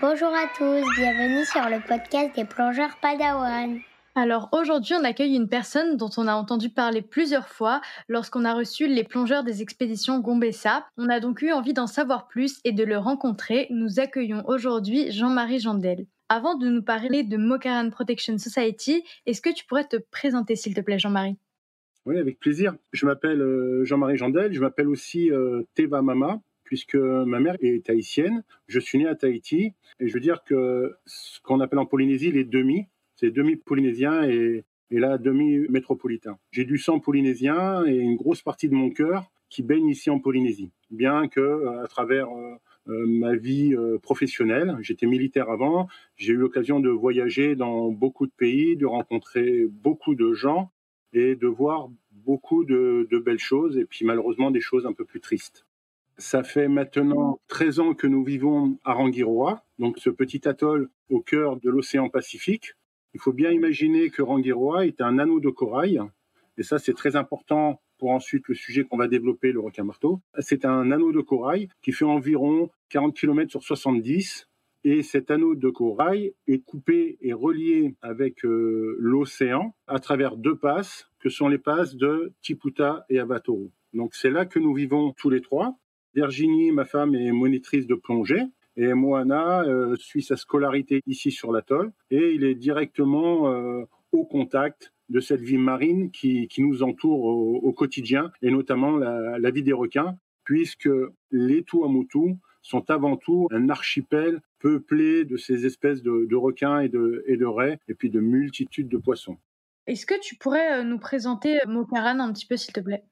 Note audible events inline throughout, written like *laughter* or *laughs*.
Bonjour à tous, bienvenue sur le podcast des plongeurs Padawan. Alors aujourd'hui, on accueille une personne dont on a entendu parler plusieurs fois lorsqu'on a reçu les plongeurs des expéditions Gombessa. On a donc eu envie d'en savoir plus et de le rencontrer. Nous accueillons aujourd'hui Jean-Marie Jandel. Avant de nous parler de Mokaran Protection Society, est-ce que tu pourrais te présenter s'il te plaît Jean-Marie? Oui, avec plaisir. Je m'appelle euh, Jean-Marie Jandel, je m'appelle aussi euh, Teva Mama puisque ma mère est haïtienne. Je suis né à Tahiti et je veux dire que ce qu'on appelle en Polynésie les demi, c'est demi-polynésien et, et là demi-métropolitain. J'ai du sang polynésien et une grosse partie de mon cœur qui baigne ici en Polynésie. Bien que euh, à travers ma vie professionnelle, j'étais militaire avant, j'ai eu l'occasion de voyager dans beaucoup de pays, de rencontrer beaucoup de gens et de voir beaucoup de, belles choses et puis malheureusement des choses un peu plus tristes. Ça fait maintenant 13 ans que nous vivons à Rangiroa, donc ce petit atoll au cœur de l'océan Pacifique, il faut bien imaginer que Rangiroa est un anneau de corail, et ça c'est très important pour ensuite le sujet qu'on va développer, le requin-marteau. C'est un anneau de corail qui fait environ 40 km sur 70, et cet anneau de corail est coupé et relié avec euh, l'océan à travers deux passes, que sont les passes de Tiputa et Avatoro. Donc c'est là que nous vivons tous les trois. Virginie, ma femme, est monitrice de plongée. Et Moana euh, suit sa scolarité ici sur l'atoll et il est directement euh, au contact de cette vie marine qui, nous entoure au, quotidien et notamment la, vie des requins puisque les Tuamotu sont avant tout un archipel peuplé de ces espèces de, de requins et de, et de raies et puis de multitudes de poissons. Est-ce que tu pourrais euh, nous présenter Mokaran un petit peu s'il te plaît?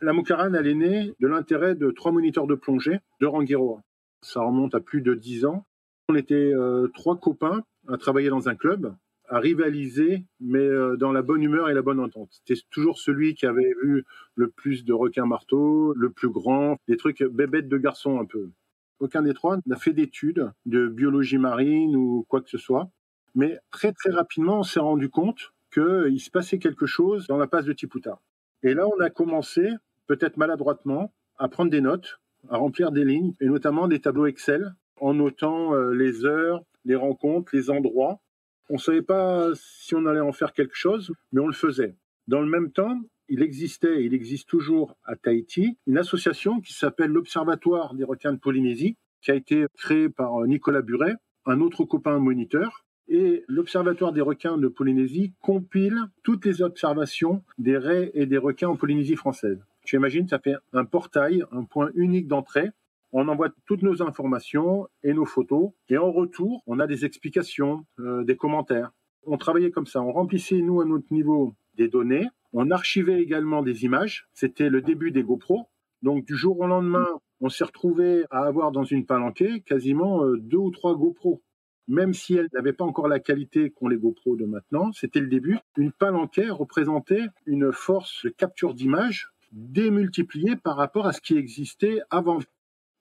La Mokaran, elle est née de l'intérêt de trois moniteurs de plongée de Rangiroa ça remonte à plus de dix ans. On était euh, trois copains à travailler dans un club, à rivaliser, mais euh, dans la bonne humeur et la bonne entente. C'était toujours celui qui avait vu le plus de requins marteaux, le plus grand, des trucs bébêtes de garçons un peu. Aucun des trois n'a fait d'études de biologie marine ou quoi que ce soit. Mais très très rapidement, on s'est rendu compte qu'il se passait quelque chose dans la passe de Tiputa. Et là, on a commencé, peut-être maladroitement, à prendre des notes à remplir des lignes, et notamment des tableaux Excel, en notant euh, les heures, les rencontres, les endroits. On ne savait pas si on allait en faire quelque chose, mais on le faisait. Dans le même temps, il existait, il existe toujours à Tahiti, une association qui s'appelle l'Observatoire des requins de Polynésie, qui a été créée par euh, Nicolas Buret, un autre copain moniteur. Et l'Observatoire des requins de Polynésie compile toutes les observations des raies et des requins en Polynésie française. Tu imagines, ça fait un portail, un point unique d'entrée. On envoie toutes nos informations et nos photos. Et en retour, on a des explications, euh, des commentaires. On travaillait comme ça. On remplissait, nous, à notre niveau, des données. On archivait également des images. C'était le début des GoPro. Donc, du jour au lendemain, on s'est retrouvé à avoir dans une palanquée quasiment euh, deux ou trois GoPro. Même si elles n'avaient pas encore la qualité qu'ont les GoPro de maintenant, c'était le début. Une palanquée représentait une force de capture d'image démultiplié par rapport à ce qui existait avant.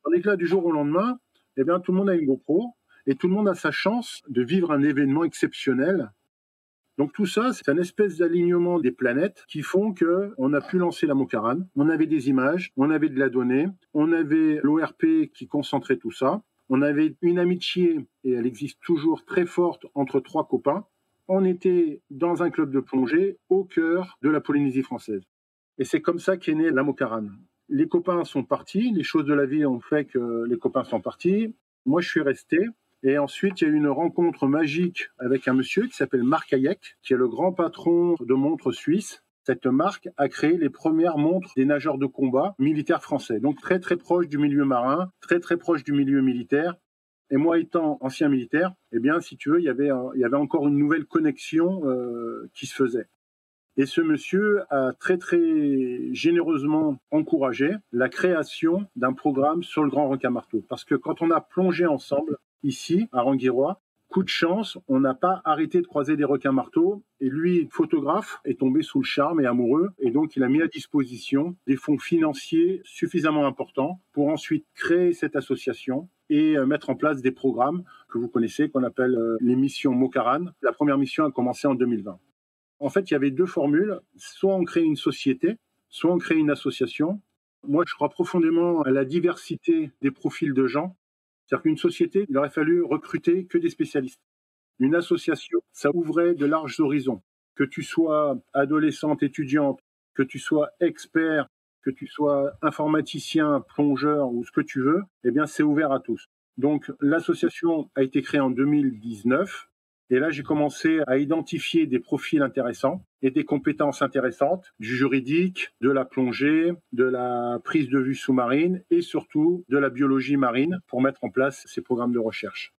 Tandis que là, du jour au lendemain, eh bien, tout le monde a une GoPro et tout le monde a sa chance de vivre un événement exceptionnel. Donc tout ça, c'est un espèce d'alignement des planètes qui font que on a pu lancer la Mokaran. On avait des images, on avait de la donnée, on avait l'ORP qui concentrait tout ça. On avait une amitié, et elle existe toujours très forte, entre trois copains. On était dans un club de plongée au cœur de la Polynésie française. Et c'est comme ça qu'est né la Mokaran. Les copains sont partis, les choses de la vie ont fait que les copains sont partis. Moi, je suis resté. Et ensuite, il y a eu une rencontre magique avec un monsieur qui s'appelle Marc Hayek, qui est le grand patron de montres suisses. Cette marque a créé les premières montres des nageurs de combat militaires français. Donc très très proche du milieu marin, très très proche du milieu militaire. Et moi étant ancien militaire, eh bien, si tu veux, il y avait, encore une nouvelle connexion euh, qui se faisait. Et ce monsieur a très très généreusement encouragé la création d'un programme sur le grand requin marteau. Parce que quand on a plongé ensemble ici à Rangirois, coup de chance, on n'a pas arrêté de croiser des requins marteaux. Et lui, photographe, est tombé sous le charme et amoureux. Et donc, il a mis à disposition des fonds financiers suffisamment importants pour ensuite créer cette association et euh, mettre en place des programmes que vous connaissez, qu'on appelle euh, les missions Mokaran. La première mission a commencé en 2020 en fait, il y avait deux formules. Soit on crée une société, soit on crée une association. Moi, je crois profondément à la diversité des profils de gens. C'est-à-dire qu'une société, il aurait fallu recruter que des spécialistes. Une association, ça ouvrait de larges horizons. Que tu sois adolescente, étudiante, que tu sois expert, que tu sois informaticien, plongeur ou ce que tu veux, eh bien, c'est ouvert à tous. Donc, l'association a été créée en 2019. Et là, j'ai commencé à identifier des profils intéressants et des compétences intéressantes du juridique, de la plongée, de la prise de vue sous-marine et surtout de la biologie marine pour mettre en place ces programmes de recherche.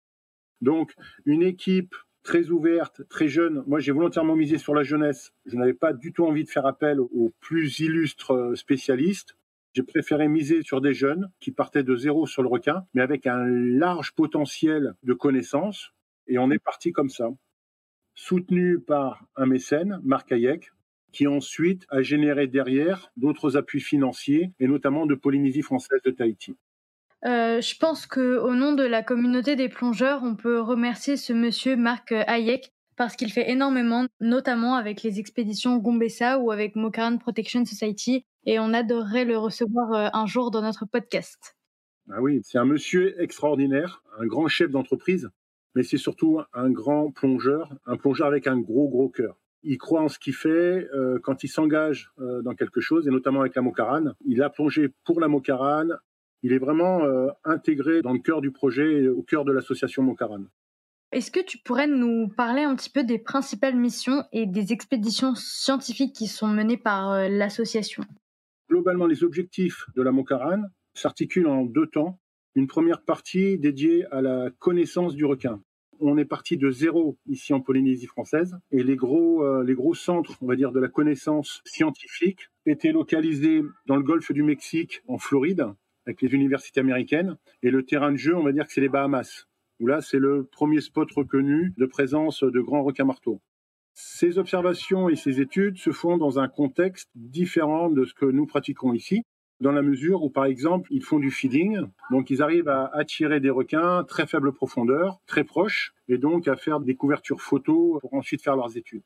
Donc, une équipe très ouverte, très jeune. Moi, j'ai volontairement misé sur la jeunesse. Je n'avais pas du tout envie de faire appel aux plus illustres spécialistes. J'ai préféré miser sur des jeunes qui partaient de zéro sur le requin, mais avec un large potentiel de connaissances. Et on est parti comme ça. Soutenu par un mécène, Marc Hayek, qui ensuite a généré derrière d'autres appuis financiers, et notamment de Polynésie française de Tahiti. Euh, je pense qu'au nom de la communauté des plongeurs, on peut remercier ce monsieur Marc Hayek parce qu'il fait énormément, notamment avec les expéditions Gombessa ou avec Mokaran Protection Society, et on adorerait le recevoir euh, un jour dans notre podcast. Ah oui, c'est un monsieur extraordinaire, un grand chef d'entreprise, mais c'est surtout un grand plongeur, un plongeur avec un gros, gros cœur. Il croit en ce qu'il fait euh, quand il s'engage dans quelque chose, et notamment avec la Mokaran. Il a plongé pour la Mokaran, il est vraiment euh, intégré dans le cœur du projet et au cœur de l'association Moncaran. Est-ce que tu pourrais nous parler un petit peu des principales missions et des expéditions scientifiques qui sont menées par euh, l'association? Globalement, les objectifs de la Moncaran s'articulent en deux temps. Une première partie dédiée à la connaissance du requin. On est parti de zéro ici en Polynésie française et les gros, euh, les gros centres, on va dire, de la connaissance scientifique étaient localisés dans le golfe du Mexique, en Floride, avec les universités américaines. Et le terrain de jeu, on va dire que c'est les Bahamas, où là, c'est le premier spot reconnu de présence de grands requins marteaux. Ces observations et ces études se font dans un contexte différent de ce que nous pratiquons ici, dans la mesure où, par exemple, ils font du feeding, donc ils arrivent à attirer des requins très faible profondeur, très proches, et donc à faire des couvertures photos pour ensuite faire leurs études.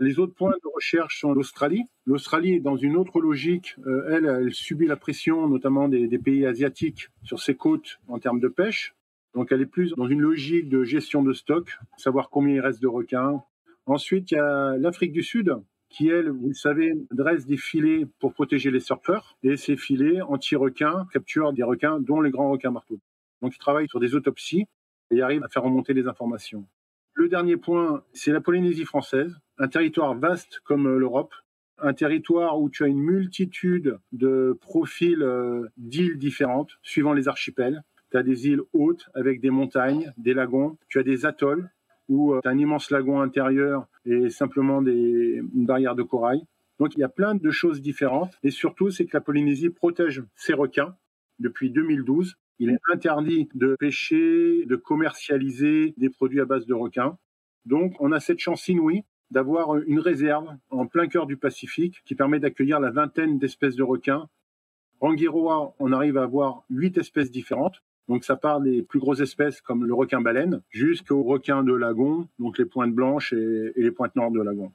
Les autres points de recherche sont l'Australie. L'Australie est dans une autre logique. Euh, elle, elle subit la pression notamment des, pays asiatiques sur ses côtes en termes de pêche. Donc elle est plus dans une logique de gestion de stock, savoir combien il reste de requins. Ensuite, il y a l'Afrique du Sud qui, elle, vous le savez, dresse des filets pour protéger les surfeurs. Et ces filets anti-requins capturent des requins, dont les grands requins marteaux. Donc ils travaillent sur des autopsies et arrivent à faire remonter les informations. Le dernier point, c'est la Polynésie française, un territoire vaste comme euh, l'Europe, un territoire où tu as une multitude de profils euh, d'îles différentes suivant les archipels. Tu as des îles hautes avec des montagnes, des lagons, tu as des atolls où euh, tu as un immense lagon intérieur et simplement des, une barrière de corail. Donc il y a plein de choses différentes et surtout c'est que la Polynésie protège ses requins depuis 2012 il est interdit de pêcher, de commercialiser des produits à base de requins. Donc, on a cette chance inouïe d'avoir une réserve en plein cœur du Pacifique qui permet d'accueillir la vingtaine d'espèces de requins. Rangiroa, on arrive à avoir huit espèces différentes. Donc ça part des plus grosses espèces comme le requin baleine jusqu'aux requins de lagon, donc les pointes blanches et, les pointes noires de lagon.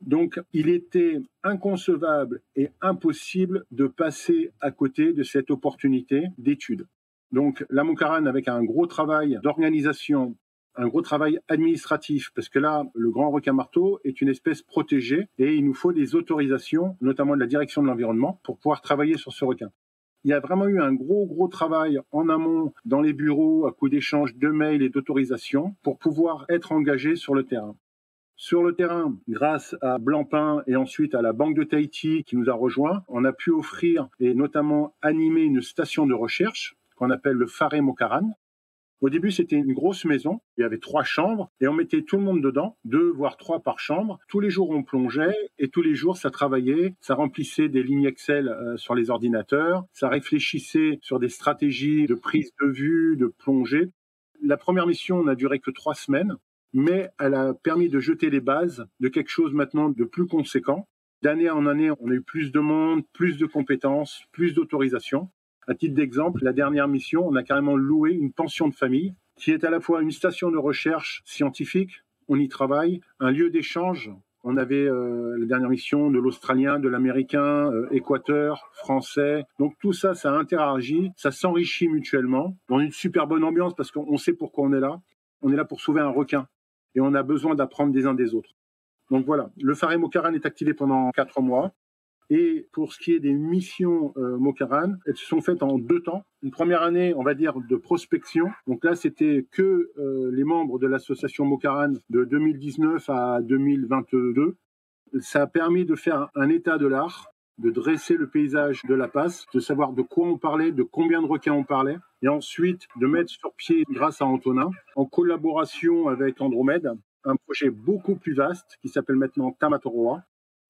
Donc, il était inconcevable et impossible de passer à côté de cette opportunité d'étude. Donc, la Moncaran, avec un gros travail d'organisation, un gros travail administratif, parce que là, le grand requin marteau est une espèce protégée et il nous faut des autorisations, notamment de la direction de l'environnement, pour pouvoir travailler sur ce requin. Il y a vraiment eu un gros, gros travail en amont dans les bureaux à coup d'échange de mails et d'autorisations pour pouvoir être engagé sur le terrain. Sur le terrain, grâce à Blancpain et ensuite à la Banque de Tahiti qui nous a rejoints, on a pu offrir et notamment animer une station de recherche qu'on appelle le Faré Mokaran. Au début, c'était une grosse maison. Il y avait trois chambres et on mettait tout le monde dedans, deux voire trois par chambre. Tous les jours, on plongeait et tous les jours, ça travaillait. Ça remplissait des lignes Excel euh, sur les ordinateurs. Ça réfléchissait sur des stratégies de prise de vue, de plongée. La première mission n'a duré que trois semaines mais elle a permis de jeter les bases de quelque chose maintenant de plus conséquent. D'année en année, on a eu plus de monde, plus de compétences, plus d'autorisations. À titre d'exemple, la dernière mission, on a carrément loué une pension de famille qui est à la fois une station de recherche scientifique, on y travaille, un lieu d'échange On avait euh, la dernière mission de l'Australien, de l'Américain, euh, Équateur, Français. Donc tout ça, ça interagit, ça s'enrichit mutuellement dans une super bonne ambiance parce qu'on sait pourquoi on est là. On est là pour sauver un requin et on a besoin d'apprendre des uns des autres. Donc voilà, le Phare Mokaran est activé pendant quatre mois. Et pour ce qui est des missions euh, Mokaran, elles se sont faites en deux temps. Une première année, on va dire, de prospection. Donc là, c'était que euh, les membres de l'association Mokaran de 2019 à 2022. Ça a permis de faire un état de l'art, de dresser le paysage de la passe, de savoir de quoi on parlait, de combien de requins on parlait, et ensuite de mettre sur pied, grâce à Antonin, en collaboration avec Andromède, un projet beaucoup plus vaste qui s'appelle maintenant Tamatoroa,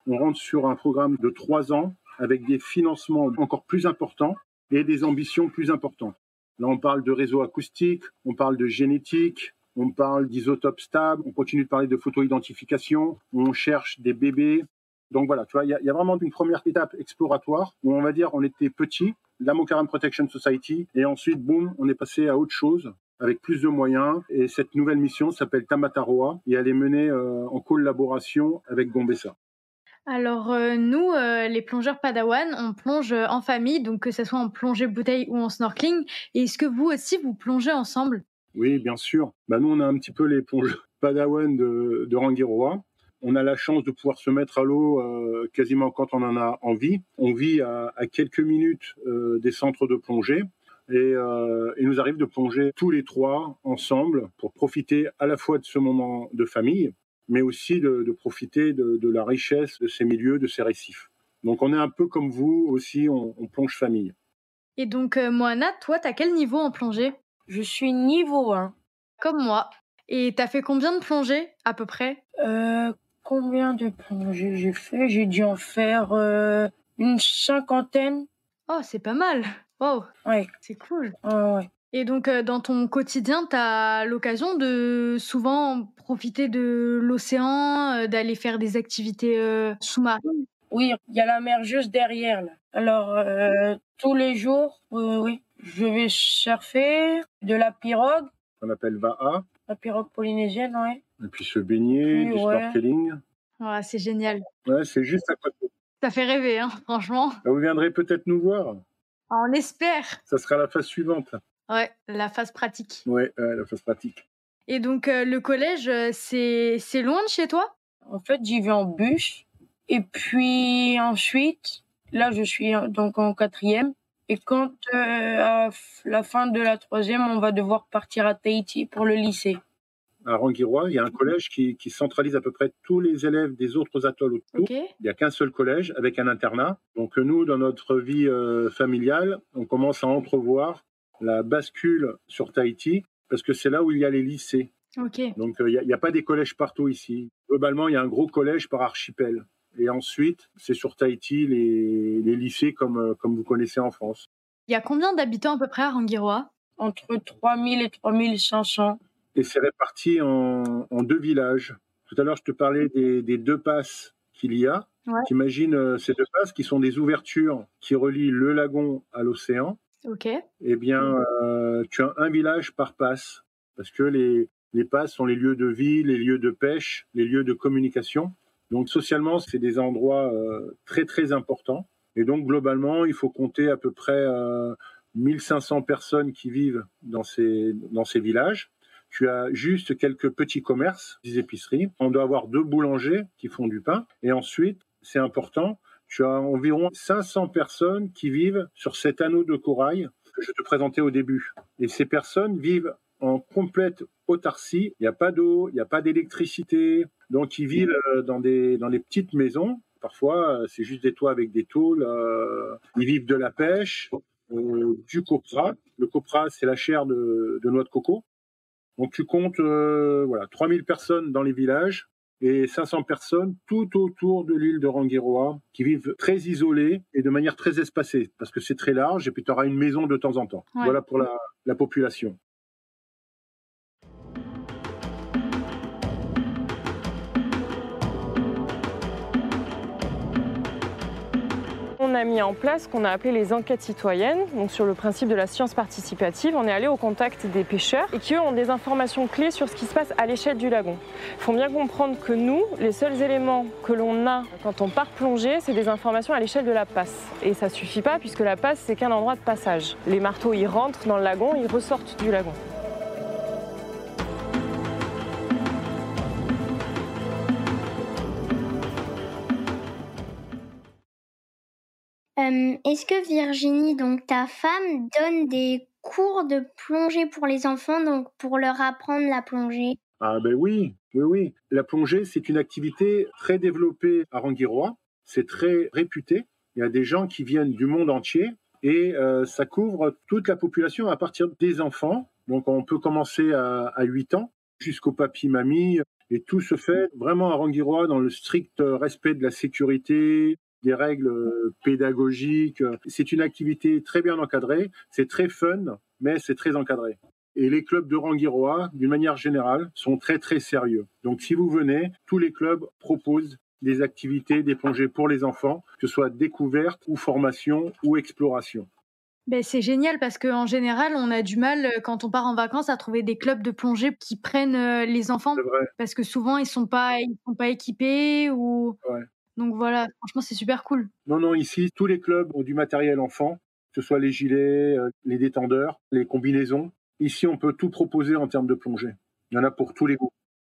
on rentre sur un programme de trois ans avec des financements encore plus importants et des ambitions plus importantes. Là, on parle de réseau acoustique, on parle de génétique, on parle d'isotopes stables, on continue de parler de photo-identification, on cherche des bébés. Donc voilà, tu vois, il y, a vraiment une première étape exploratoire où on va dire on était petit, la Mokaran Protection Society, et ensuite, boum, on est passé à autre chose avec plus de moyens. Et cette nouvelle mission s'appelle Tamataroa et elle est menée euh, en collaboration avec Gombessa. Alors euh, nous, euh, les plongeurs Padawan, on plonge euh, en famille, donc que ce soit en plongée bouteille ou en snorkeling. Est-ce que vous aussi, vous plongez ensemble? Oui, bien sûr. Bah, nous, on a un petit peu les plongeurs *laughs* Padawan de Rangiroa. On a la chance de pouvoir se mettre à l'eau quasiment quand on en a envie. On vit à, quelques minutes des centres de plongée. Et il nous arrive de plonger tous les trois ensemble pour profiter à la fois de ce moment de famille, mais aussi de, profiter de, la richesse de ces milieux, de ces récifs. Donc on est un peu comme vous aussi, on, plonge famille. Et donc euh, Moana, toi, t'as quel niveau en plongée? Je suis niveau 1. Comme moi. Et t'as fait combien de plongées à peu près? Euh, Combien de plongées j'ai fait? J'ai dû en faire euh, une cinquantaine. Oh, c'est pas mal. Wow. Ouais. C'est cool. ouais. Et donc, euh, dans ton quotidien, tu as l'occasion de souvent profiter de l'océan, euh, d'aller faire des activités euh, sous-marines? Oui, il y a la mer juste derrière. Là. Alors, tous les jours, oui, je vais surfer de la pirogue. On appelle Va'a. La pirogue polynésienne, oui. Et puis se baigner, du snorkeling. Ouais, c'est génial. Ouais, c'est juste à côté. Ça fait rêver, hein, franchement. Vous viendrez peut-être nous voir. On espère. Ça sera la phase suivante. Ouais, la phase pratique. Ouais, la phase pratique. Et donc, euh, le collège, euh, c'est, c'est loin de chez toi? En fait, j'y vais en bus. Et puis ensuite, là, je suis donc en quatrième. Et quand euh, à la fin de la troisième, on va devoir partir à Tahiti pour le lycée. À Rangiroa, il y a un collège qui, qui, centralise à peu près tous les élèves des autres atolls autour. Il n'y a qu'un seul collège avec un internat. Donc nous, dans notre vie familiale, on commence à entrevoir la bascule sur Tahiti, parce que c'est là où il y a les lycées. Donc euh, il n'y a, pas des collèges partout ici. Globalement, il y a un gros collège par archipel. Et ensuite, c'est sur Tahiti les, lycées comme, euh, comme vous connaissez en France. Il y a combien d'habitants à peu près à Rangiroa? Entre 3000 et 3500. Et c'est réparti en, deux villages. Tout à l'heure, je te parlais des, deux passes qu'il y a. Ouais. Imagine euh, ces deux passes qui sont des ouvertures qui relient le lagon à l'océan. Ok. Eh bien, euh, tu as un village par passe, parce que les, les passes sont les lieux de vie, les lieux de pêche, les lieux de communication. Donc socialement, c'est des endroits euh, très très importants. Et donc globalement, il faut compter à peu près euh, 1500 personnes qui vivent dans ces, dans ces villages. Tu as juste quelques petits commerces, des épiceries. On doit avoir deux boulangers qui font du pain. Et ensuite, c'est important, tu as environ 500 personnes qui vivent sur cet anneau de corail que je te présentais au début. Et ces personnes vivent en complète autarcie. Il n'y a pas d'eau, il n'y a pas d'électricité. Donc ils vivent euh, dans des, dans des petites maisons. Parfois, euh, c'est juste des toits avec des tôles. Euh, ils vivent de la pêche, du copra. Le copra, c'est la chair de, de, noix de coco. Donc tu comptes voilà 3000 personnes dans les villages et 500 personnes tout autour de l'île de Rangiroa qui vivent très isolées et de manière très espacée parce que c'est très large et puis tu auras une maison de temps en temps. Voilà pour la, la population. On a mis en place ce qu'on a appelé les enquêtes citoyennes, donc sur le principe de la science participative. On est allé au contact des pêcheurs et qui eux ont des informations clés sur ce qui se passe à l'échelle du lagon. Il faut bien comprendre que nous, les seuls éléments que l'on a quand on part plonger, c'est des informations à l'échelle de la passe. Et ça suffit pas puisque la passe, c'est qu'un endroit de passage. Les marteaux, ils rentrent dans le lagon, ils ressortent du lagon. Euh, Est-ce que Virginie, donc ta femme, donne des cours de plongée pour les enfants, donc pour leur apprendre la plongée? Ah ben oui, oui, oui. La plongée, c'est une activité très développée à Ranguirois. C'est très réputé. Il y a des gens qui viennent du monde entier et euh, ça couvre toute la population à partir des enfants. Donc on peut commencer à, à 8 ans jusqu'au papy-mamie. Et tout se fait vraiment à Ranguirois dans le strict respect de la sécurité, des règles euh, pédagogiques. C'est une activité très bien encadrée, c'est très fun, mais c'est très encadré. Et les clubs de Ranguirois, d'une manière générale, sont très très sérieux. Donc si vous venez, tous les clubs proposent des activités, des plongées pour les enfants, que ce soit découverte ou formation ou exploration. Ben, c'est génial parce qu'en général, on a du mal euh, quand on part en vacances à trouver des clubs de plongée qui prennent euh, les enfants parce que souvent ils sont pas ils sont pas équipés ou Ouais. Donc voilà, franchement c'est super cool. Non, non, ici, tous les clubs ont du matériel enfant, que ce soit les gilets, euh, les détendeurs, les combinaisons. Ici, on peut tout proposer en termes de plongée. Il y en a pour tous les goûts.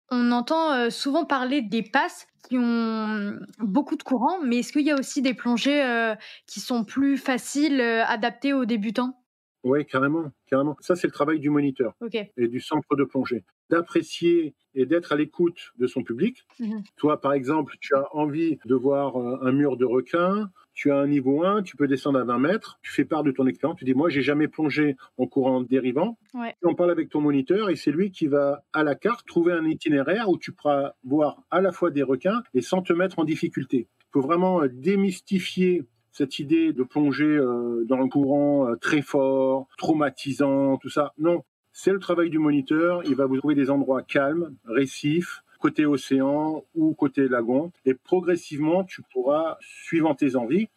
On entend euh, souvent parler des passes qui ont beaucoup de courant, mais est-ce qu'il y a aussi des plongées euh, qui sont plus faciles, adaptées aux débutants? Oui, carrément, carrément. Ça, c'est le travail du moniteur et du centre de plongée. D'apprécier et d'être à l'écoute de son public. Mhm. Toi, par exemple, tu as envie de voir euh, un mur de requin, tu as un niveau 1, tu peux descendre à 20 mètres, tu fais part de ton expérience, tu dis, moi, j'ai jamais plongé en courant dérivant. Ouais. En parles avec ton moniteur et c'est lui qui va, à la carte, trouver un itinéraire où tu pourras voir à la fois des requins et sans te mettre en difficulté. Il faut vraiment euh, démystifier cette idée de plonger euh, dans un courant euh, très fort, traumatisant, tout ça. Non, c'est le travail du moniteur. Il va vous trouver des endroits calmes, récifs, côté océan ou côté lagon. Et progressivement, tu pourras, suivant tes envies,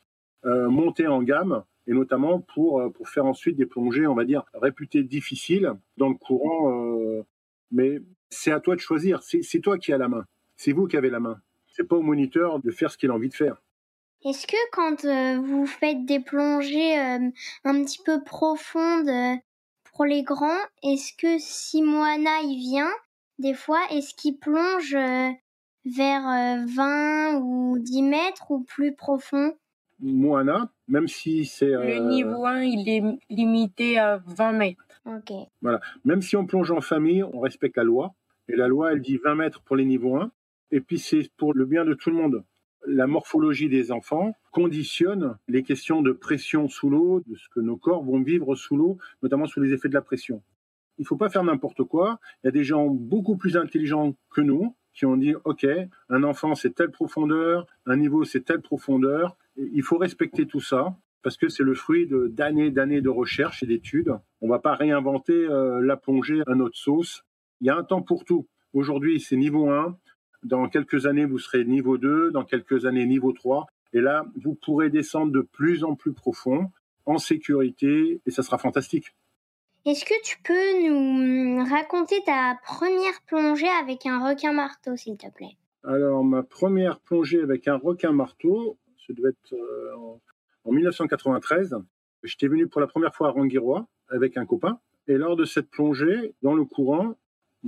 euh, monter en gamme et notamment pour, pour faire ensuite des plongées, on va dire, réputées difficiles dans le courant. mais c'est à toi de choisir. C'est toi qui as la main. C'est vous qui avez la main. C'est pas au moniteur de faire ce qu'il a envie de faire. Est-ce que quand euh, vous faites des plongées euh, un petit peu profondes euh, pour les grands, est-ce que si Moana y vient, des fois, est-ce qu'il plonge euh, vers euh, 20 ou 10 mètres ou plus profond? Moana, même si c'est euh, Le niveau 1, il est limité à 20 mètres. Ok. même si on plonge en famille, on respecte la loi. Et la loi, elle dit 20 mètres pour les niveaux 1. Et puis c'est pour le bien de tout le monde. La morphologie des enfants conditionne les questions de pression sous l'eau, de ce que nos corps vont vivre sous l'eau, notamment sous les effets de la pression. Il faut pas faire n'importe quoi. Il y a des gens beaucoup plus intelligents que nous qui ont dit OK, un enfant c'est telle profondeur, un niveau c'est telle profondeur. Il faut respecter tout ça parce que c'est le fruit d'années d'années de recherche et d'études. On va pas réinventer euh, la plongée à notre sauce. Il y a un temps pour tout. Aujourd'hui, c'est niveau 1. Dans quelques années, vous serez niveau 2. Dans quelques années, niveau 3. Et là, vous pourrez descendre de plus en plus profond, en sécurité, et ça sera fantastique. Est-ce que tu peux nous raconter ta première plongée avec un requin marteau, s'il te plaît? Alors, ma première plongée avec un requin marteau, ça devait être euh, en, en 1993. J'étais venu pour la première fois à Ranguirois avec un copain. Et lors de cette plongée, dans le courant,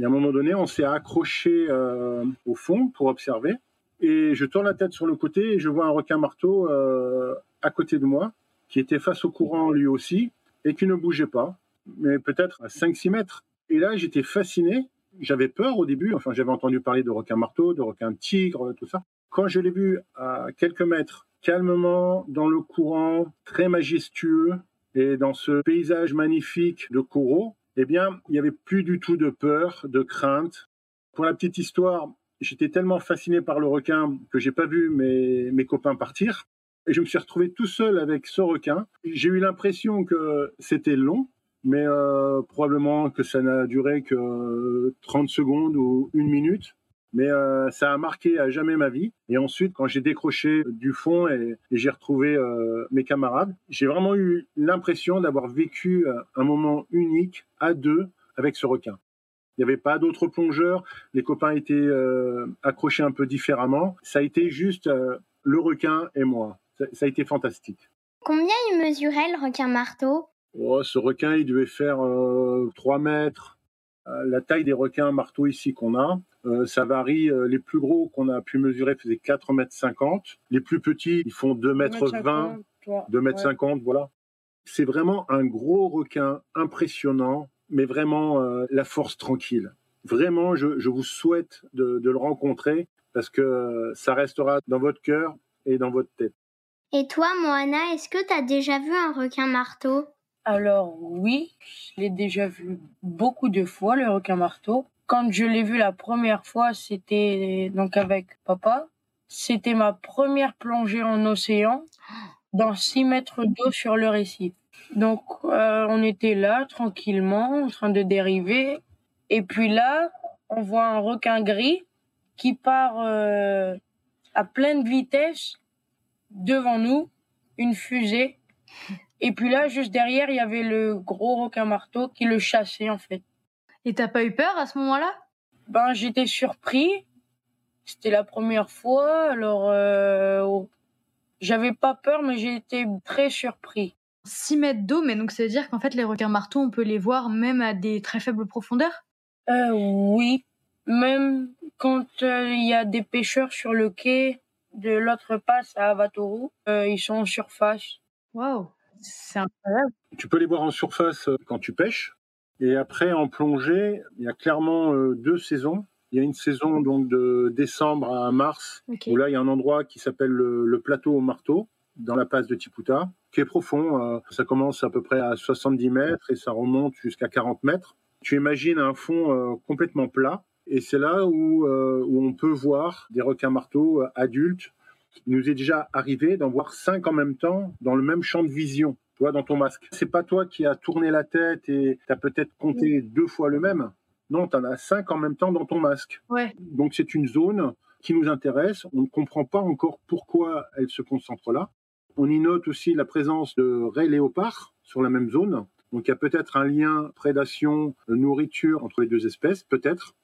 y a un moment donné, on s'est accroché euh, au fond pour observer. Et je tourne la tête sur le côté et je vois un requin marteau euh, à côté de moi, qui était face au courant lui aussi, et qui ne bougeait pas, mais peut-être à 5-6 mètres. Et là, j'étais fasciné. J'avais peur au début, enfin j'avais entendu parler de requin marteau, de requin tigre, tout ça. Quand je l'ai vu à quelques mètres, calmement, dans le courant, très majestueux, et dans ce paysage magnifique de coraux, eh bien, il n'y avait plus du tout de peur, de crainte. Pour la petite histoire, j'étais tellement fasciné par le requin que j'ai pas vu mes, mes copains partir. Et je me suis retrouvé tout seul avec ce requin. J'ai eu l'impression que c'était long, mais euh, probablement que ça n'a duré que 30 secondes ou une minute. Mais euh, ça a marqué à jamais ma vie. Et ensuite, quand j'ai décroché du fond et, j'ai retrouvé euh, mes camarades, j'ai vraiment eu l'impression d'avoir vécu euh, un moment unique à deux avec ce requin. Il n'y avait pas d'autres plongeurs, les copains étaient accrochés un peu différemment. Ça a été juste le requin et moi. Ça, a été fantastique. Combien il mesurait le requin marteau? Oh, Ce requin, il devait faire 3 mètres. la taille des requins marteau ici qu'on a, euh, ça varie. Euh, les plus gros qu'on a pu mesurer faisaient 4 mètres 50. Les plus petits, ils font 2 mètres 20, 2 mètres 50, voilà. C'est vraiment un gros requin impressionnant, mais vraiment euh, la force tranquille. Vraiment, je, vous souhaite de, le rencontrer parce que ça restera dans votre cœur et dans votre tête. Et toi, Moana, est-ce que tu as déjà vu un requin marteau? Alors oui, je l'ai déjà vu beaucoup de fois, le requin marteau. Quand je l'ai vu la première fois, c'était donc avec papa. C'était ma première plongée en océan dans 6 mètres d'eau sur le récif. Donc euh, on était là tranquillement en train de dériver et puis là on voit un requin gris qui part euh, à pleine vitesse devant nous, une fusée. Et puis là juste derrière il y avait le gros requin marteau qui le chassait en fait. Et t'as pas eu peur à ce moment-là? Ben j'étais surpris. C'était la première fois, alors euh, oh, j'avais pas peur, mais j'ai été très surpris. 6 mètres d'eau, mais donc ça veut dire qu'en fait les requins marteaux, on peut les voir même à des très faibles profondeurs? Euh, Oui, même quand euh, il y a des pêcheurs sur le quai de l'autre passe à Avatoru, euh, ils sont en surface. Waouh, c'est incroyable. Tu peux les voir en surface quand tu pêches, et après, en plongée, il y a clairement euh, deux saisons. Il y a une saison donc de décembre à mars, où là, il y a un endroit qui s'appelle le, plateau au marteau, dans la passe de Tiputa, qui est profond. Euh, ça commence à peu près à 70 mètres et ça remonte jusqu'à 40 mètres. Tu imagines un fond euh, complètement plat, et c'est là où, où on peut voir des requins marteaux adultes. Il nous est déjà arrivé d'en voir cinq en même temps dans le même champ de vision dans ton masque. C'est pas toi qui as tourné la tête et tu as peut-être compté deux fois le même. Non, tu en as cinq en même temps dans ton masque. Ouais. Donc c'est une zone qui nous intéresse. On ne comprend pas encore pourquoi elle se concentre là. On y note aussi la présence de raies léopards sur la même zone. Donc il y a peut-être un lien prédation, nourriture entre les deux espèces, peut-être.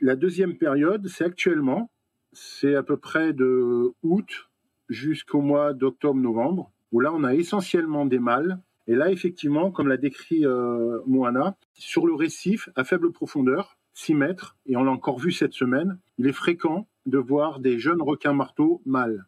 La deuxième période, c'est actuellement, c'est à peu près de août jusqu'au mois d'octobre-novembre où là, on a essentiellement des mâles. Et là, effectivement, comme l'a décrit euh, Moana, sur le récif, à faible profondeur, 6 mètres, et on l'a encore vu cette semaine, il est fréquent de voir des jeunes requins marteaux mâles.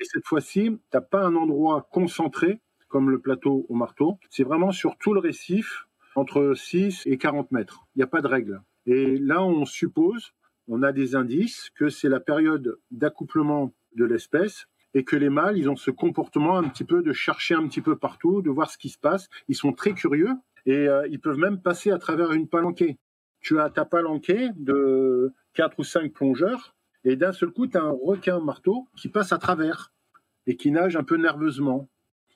Et cette fois-ci, tu n'as pas un endroit concentré comme le plateau au marteau, c'est vraiment sur tout le récif, entre 6 et 40 mètres. Il n'y a pas de règle. Et là, on suppose, on a des indices que c'est la période d'accouplement de l'espèce et que les mâles, ils ont ce comportement un petit peu de chercher un petit peu partout, de voir ce qui se passe. Ils sont très curieux et euh, ils peuvent même passer à travers une palanquée. Tu as ta palanquée de quatre ou cinq plongeurs et d'un seul coup, tu as un requin marteau qui passe à travers et qui nage un peu nerveusement.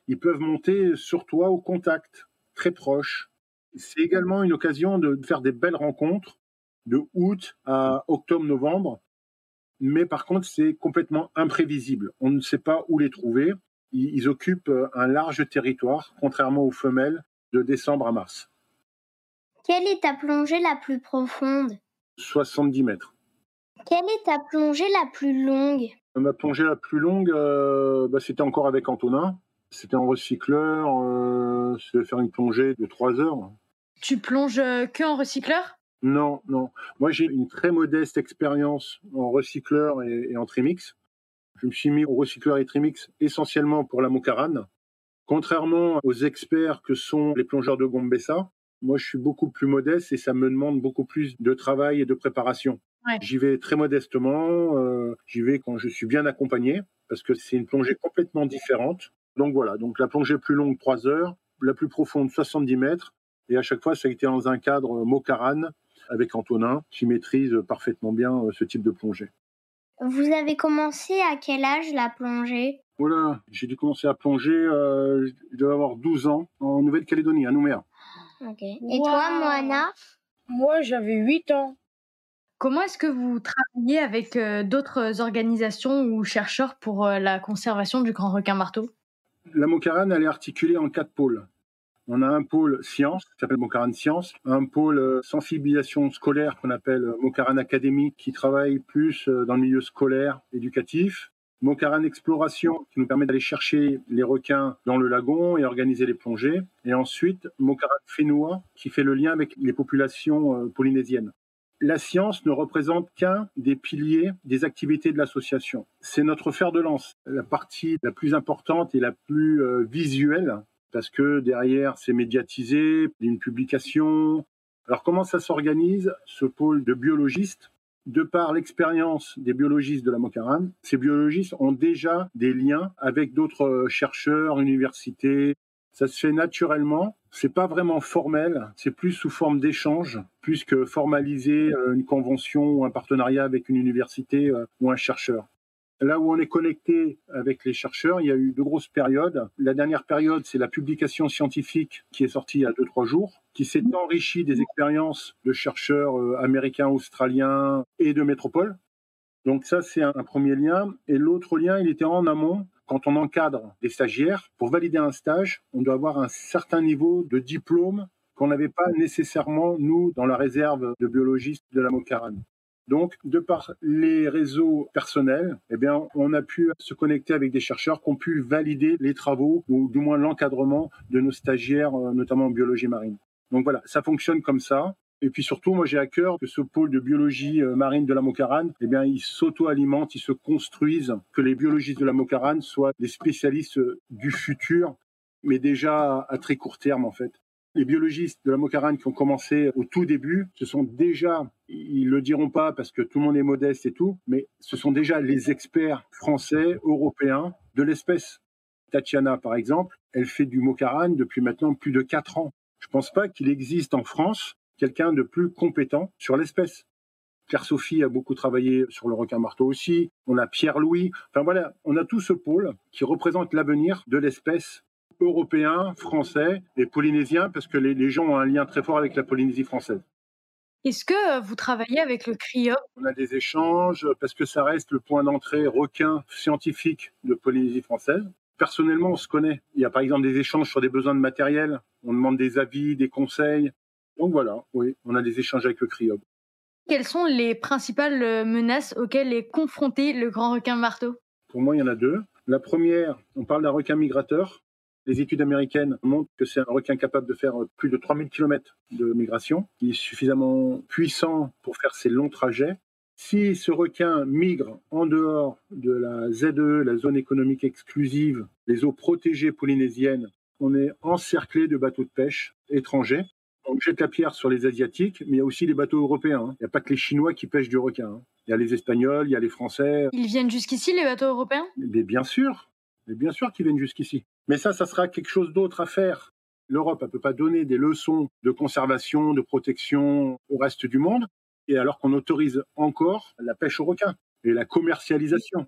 Ils peuvent monter sur toi au contact, très proche. C'est également une occasion de faire des belles rencontres de août à octobre-novembre mais par contre, c'est complètement imprévisible. On ne sait pas où les trouver. Ils, occupent euh, un large territoire, contrairement aux femelles, de décembre à mars. Quelle est ta plongée la plus profonde? 70 mètres. Quelle est ta plongée la plus longue? Ma plongée la plus longue, euh, bah, c'était encore avec Antonin. C'était en recycleur. Euh, c'était faire une plongée de 3 heures. Tu plonges euh, que en recycleur? Non, non. Moi, j'ai une très modeste expérience en recycleur et, en trimix. Je me suis mis au recycleur et trimix essentiellement pour la mocarane. Contrairement aux experts que sont les plongeurs de Gombessa, moi, je suis beaucoup plus modeste et ça me demande beaucoup plus de travail et de préparation. J'y vais très modestement, euh, j'y vais quand je suis bien accompagné, parce que c'est une plongée complètement différente. Donc voilà, donc la plongée plus longue, 3 heures, la plus profonde, 70 mètres, et à chaque fois, ça a été dans un cadre mocarane, avec Antonin, qui maîtrise parfaitement bien euh, ce type de plongée. Vous avez commencé à quel âge la plongée? Voilà, j'ai dû commencer à plonger, euh, je devais avoir 12 ans, en Nouvelle-Calédonie, à Nouméa. Et toi, Moana? Moi, j'avais 8 ans. Comment est-ce que vous travaillez avec d'autres organisations ou chercheurs pour la conservation du grand requin marteau? La Mocarane, elle est articulée en quatre pôles. On a un pôle science, qui s'appelle Mocarane Science, un pôle sensibilisation scolaire qu'on appelle Mocarane Académie, qui travaille plus dans le milieu scolaire, éducatif. Mocarane Exploration, qui nous permet d'aller chercher les requins dans le lagon et organiser les plongées. Et ensuite, Mocarane Fénois, qui fait le lien avec les populations polynésiennes la science ne représente qu'un des piliers des activités de l'association. C'est notre fer de lance, la partie la plus importante et la plus euh, visuelle, parce que derrière, c'est médiatisé, une publication. Alors comment ça s'organise, ce pôle de biologistes? De par l'expérience des biologistes de la Mocarane, ces biologistes ont déjà des liens avec d'autres chercheurs, universités, ça se fait naturellement. C'est pas vraiment formel, c'est plus sous forme d'échange, plus que formaliser euh, une convention ou un partenariat avec une université euh, ou un chercheur. Là où on est connecté avec les chercheurs, il y a eu de grosses périodes. La dernière période, c'est la publication scientifique qui est sortie il y a deux, trois jours, qui s'est enrichie des expériences de chercheurs euh, américains, australiens et de métropole. Donc ça, c'est un premier lien. Et l'autre lien, il était en amont quand on encadre des stagiaires, pour valider un stage, on doit avoir un certain niveau de diplôme qu'on n'avait pas nécessairement, nous, dans la réserve de biologistes de la Mocarane. Donc, de par les réseaux personnels, eh bien, on a pu se connecter avec des chercheurs qui ont pu valider les travaux ou du moins l'encadrement de nos stagiaires, euh, notamment en biologie marine. Donc voilà, ça fonctionne comme ça. Et puis surtout, moi j'ai à cœur que ce pôle de biologie euh, marine de la Mocarane, eh bien, il s'auto-alimente, il se construise, que les biologistes de la Mocarane soient des spécialistes euh, du futur, mais déjà à très court terme en fait. Les biologistes de la Mocarane qui ont commencé au tout début, ce sont déjà, ils le diront pas parce que tout le monde est modeste et tout, mais ce sont déjà les experts français, européens de l'espèce. Tatiana, par exemple, elle fait du Mocarane depuis maintenant plus de quatre ans. Je pense pas qu'il existe en France quelqu'un de plus compétent sur l'espèce. Claire-Sophie a beaucoup travaillé sur le requin-marteau aussi. On a Pierre-Louis. Enfin voilà, on a tout ce pôle qui représente l'avenir de l'espèce européen, français et polynésien, parce que les, gens ont un lien très fort avec la Polynésie française. Est-ce que euh, vous travaillez avec le CRIOP On a des échanges parce que ça reste le point d'entrée requin scientifique de Polynésie française. Personnellement, on se connaît. Il y a par exemple des échanges sur des besoins de matériel. On demande des avis, des conseils. Donc voilà, oui, on a des échanges avec le CRIOB. Quelles sont les principales euh, menaces auxquelles est confronté le grand requin marteau? Pour moi, il y en a deux. La première, on parle d'un requin migrateur. Les études américaines montrent que c'est un requin capable de faire plus de 3000 km de migration. Il est suffisamment puissant pour faire ces longs trajets. Si ce requin migre en dehors de la ZE, la zone économique exclusive, les eaux protégées polynésiennes, on est encerclé de bateaux de pêche étrangers on jette la pierre sur les Asiatiques, mais il y a aussi les bateaux européens. Hein. Il n'y a pas que les Chinois qui pêchent du requin. Hein. Il y a les Espagnols, il y a les Français. Ils viennent jusqu'ici, les bateaux européens? Mais bien sûr, mais bien sûr qu'ils viennent jusqu'ici. Mais ça, ça sera quelque chose d'autre à faire. L'Europe, ne peut pas donner des leçons de conservation, de protection au reste du monde, et alors qu'on autorise encore la pêche au requin et la commercialisation.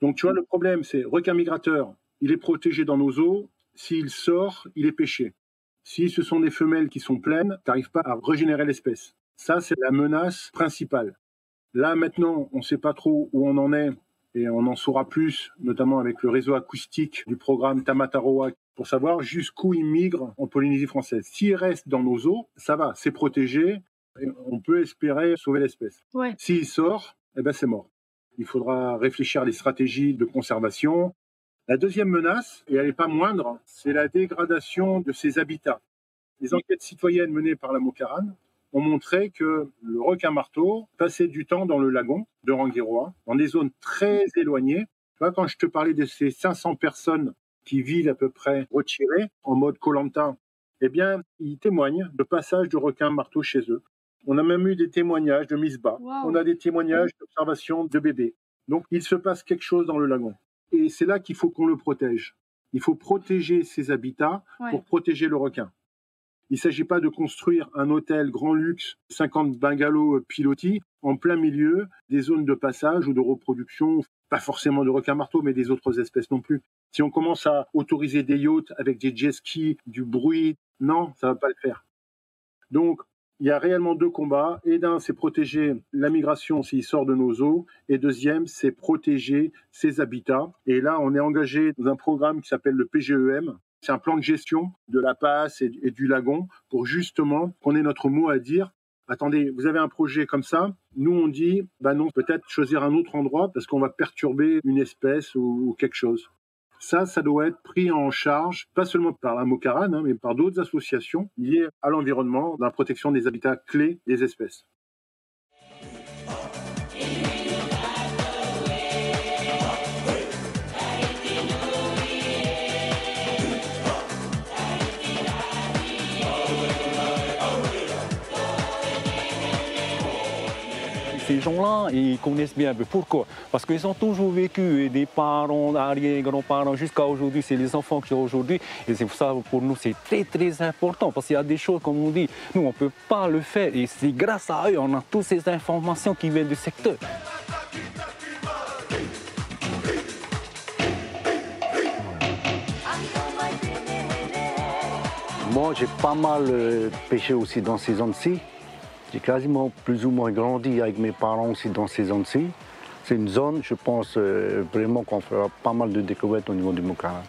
Donc tu vois, le problème, c'est requin migrateur, il est protégé dans nos eaux, s'il sort, il est pêché. Si ce sont des femelles qui sont pleines, tu n'arrives pas à régénérer l'espèce. Ça, c'est la menace principale. Là, maintenant, on ne sait pas trop où on en est et on en saura plus, notamment avec le réseau acoustique du programme Tamataroa, pour savoir jusqu'où il migre en Polynésie française. S'il reste dans nos eaux, ça va, c'est protégé, et on peut espérer sauver l'espèce. S'il sort, eh ben c'est mort. Il faudra réfléchir à des stratégies de conservation, la deuxième menace, et elle n'est pas moindre, c'est la dégradation de ces habitats. Les enquêtes citoyennes menées par la Mocarane ont montré que le requin-marteau passait du temps dans le lagon de Rangiroa, dans des zones très éloignées. Tu vois, quand je te parlais de ces 500 personnes qui vivent à peu près retirées, en mode Colanta, eh bien, ils témoignent de passage de requin-marteau chez eux. On a même eu des témoignages de mise bas. On a des témoignages d'observation de bébés. Donc, il se passe quelque chose dans le lagon. Et c'est là qu'il faut qu'on le protège. Il faut protéger ces habitats pour protéger le requin. Il ne s'agit pas de construire un hôtel grand luxe, 50 bungalows pilotis, en plein milieu des zones de passage ou de reproduction, pas forcément de requin-marteau, mais des autres espèces non plus. Si on commence à autoriser des yachts avec des jet skis, du bruit, non, ça ne va pas le faire. Donc, il y a réellement deux combats. Et d'un, c'est protéger la migration s'il sort de nos eaux. Et deuxième, c'est protéger ses habitats. Et là, on est engagé dans un programme qui s'appelle le PGEM. C'est un plan de gestion de la passe et, du lagon pour justement qu'on ait notre mot à dire. Attendez, vous avez un projet comme ça. Nous, on dit, bah non, peut-être choisir un autre endroit parce qu'on va perturber une espèce ou quelque chose. Ça, ça doit être pris en charge, pas seulement par la Mocarane, hein, mais par d'autres associations liées à l'environnement, dans la protection des habitats clés des espèces. Ces gens-là, ils connaissent bien. Pourquoi? Parce qu'ils ont toujours vécu, et des parents, arrière-grands-parents, jusqu'à aujourd'hui, c'est les enfants qui ont aujourd'hui. Et c'est pour ça, pour nous, c'est très, très important. Parce qu'il y a des choses, comme on dit, nous, on ne peut pas le faire. Et c'est grâce à eux, on a toutes ces informations qui viennent du secteur. Moi, j'ai pas mal euh, pêché aussi dans ces zones-ci. J'ai quasiment plus ou moins grandi avec mes parents aussi dans ces zones-ci. C'est une zone, je pense euh, vraiment qu'on fera pas mal de découvertes au niveau du Mokara.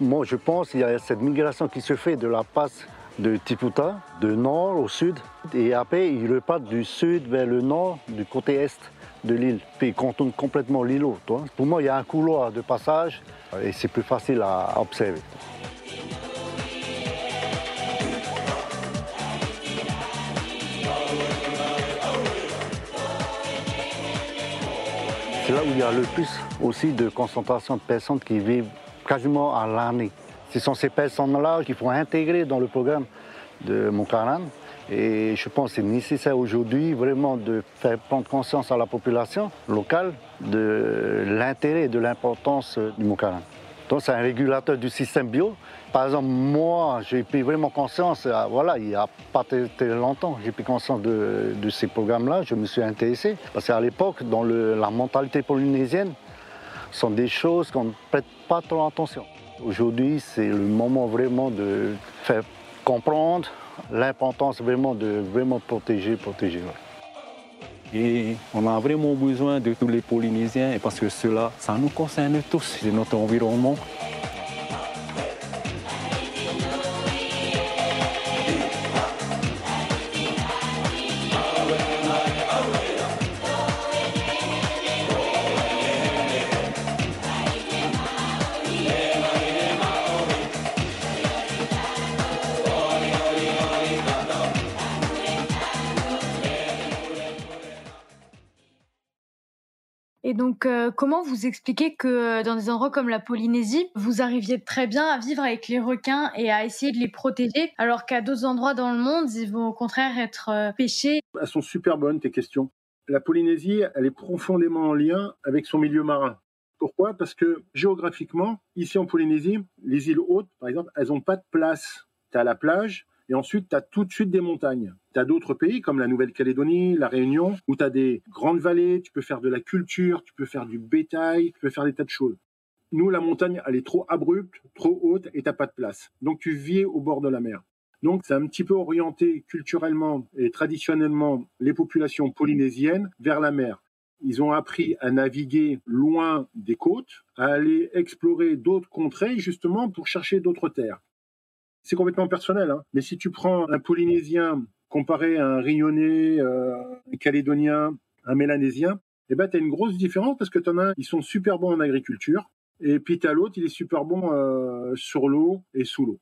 Moi, je pense qu'il y a cette migration qui se fait de la passe de Tiputa, de nord au sud, et après, il repart du sud vers le nord, du côté est de l'île, puis il contourne complètement l'îlot. Pour moi, il y a un couloir de passage et c'est plus facile à observer. C'est là où il y a le plus aussi de concentration de personnes qui vivent quasiment à l'année. Ce sont ces personnes-là qu'il faut intégrer dans le programme de Mokaran. Et je pense que c'est nécessaire aujourd'hui vraiment de faire prendre conscience à la population locale de l'intérêt et de l'importance du Mokaran. Donc c'est un régulateur du système bio. Par exemple, moi, j'ai pris vraiment conscience, euh, voilà, il n'y a pas très, longtemps, j'ai pris conscience de, ces programmes-là, je me suis intéressé. Parce qu'à l'époque, dans la mentalité polynésienne, ce sont des choses qu'on ne prête pas trop attention. Aujourd'hui, c'est le moment vraiment de faire comprendre l'importance vraiment de vraiment protéger, protéger. Et on a vraiment besoin de tous les Polynésiens parce que cela, ça nous concerne tous, c'est notre environnement. Donc, euh, comment vous expliquez que euh, dans des endroits comme la Polynésie, vous arriviez très bien à vivre avec les requins et à essayer de les protéger, alors qu'à d'autres endroits dans le monde, ils vont au contraire être euh, pêchés? Elles sont super bonnes, tes questions. La Polynésie, elle est profondément en lien avec son milieu marin. Pourquoi? Parce que géographiquement, ici en Polynésie, les îles hautes, par exemple, elles n'ont pas de place. Tu as la plage, et ensuite, tu as tout de suite des montagnes. Tu as d'autres pays comme la Nouvelle-Calédonie, la Réunion, où tu as des grandes vallées, tu peux faire de la culture, tu peux faire du bétail, tu peux faire des tas de choses. Nous, la montagne, elle est trop abrupte, trop haute et t'as pas de place. Donc tu vis au bord de la mer. Donc c'est un petit peu orienté culturellement et traditionnellement les populations polynésiennes vers la mer. Ils ont appris à naviguer loin des côtes, à aller explorer d'autres contrées justement pour chercher d'autres terres c'est complètement personnel. Hein. Mais si tu prends un Polynésien comparé à un Réunionnais, euh, un Calédonien, un Mélanésien, eh ben, tu as une grosse différence parce que tu en as, ils sont super bons en agriculture, et puis tu as l'autre, il est super bon euh, sur l'eau et sous l'eau.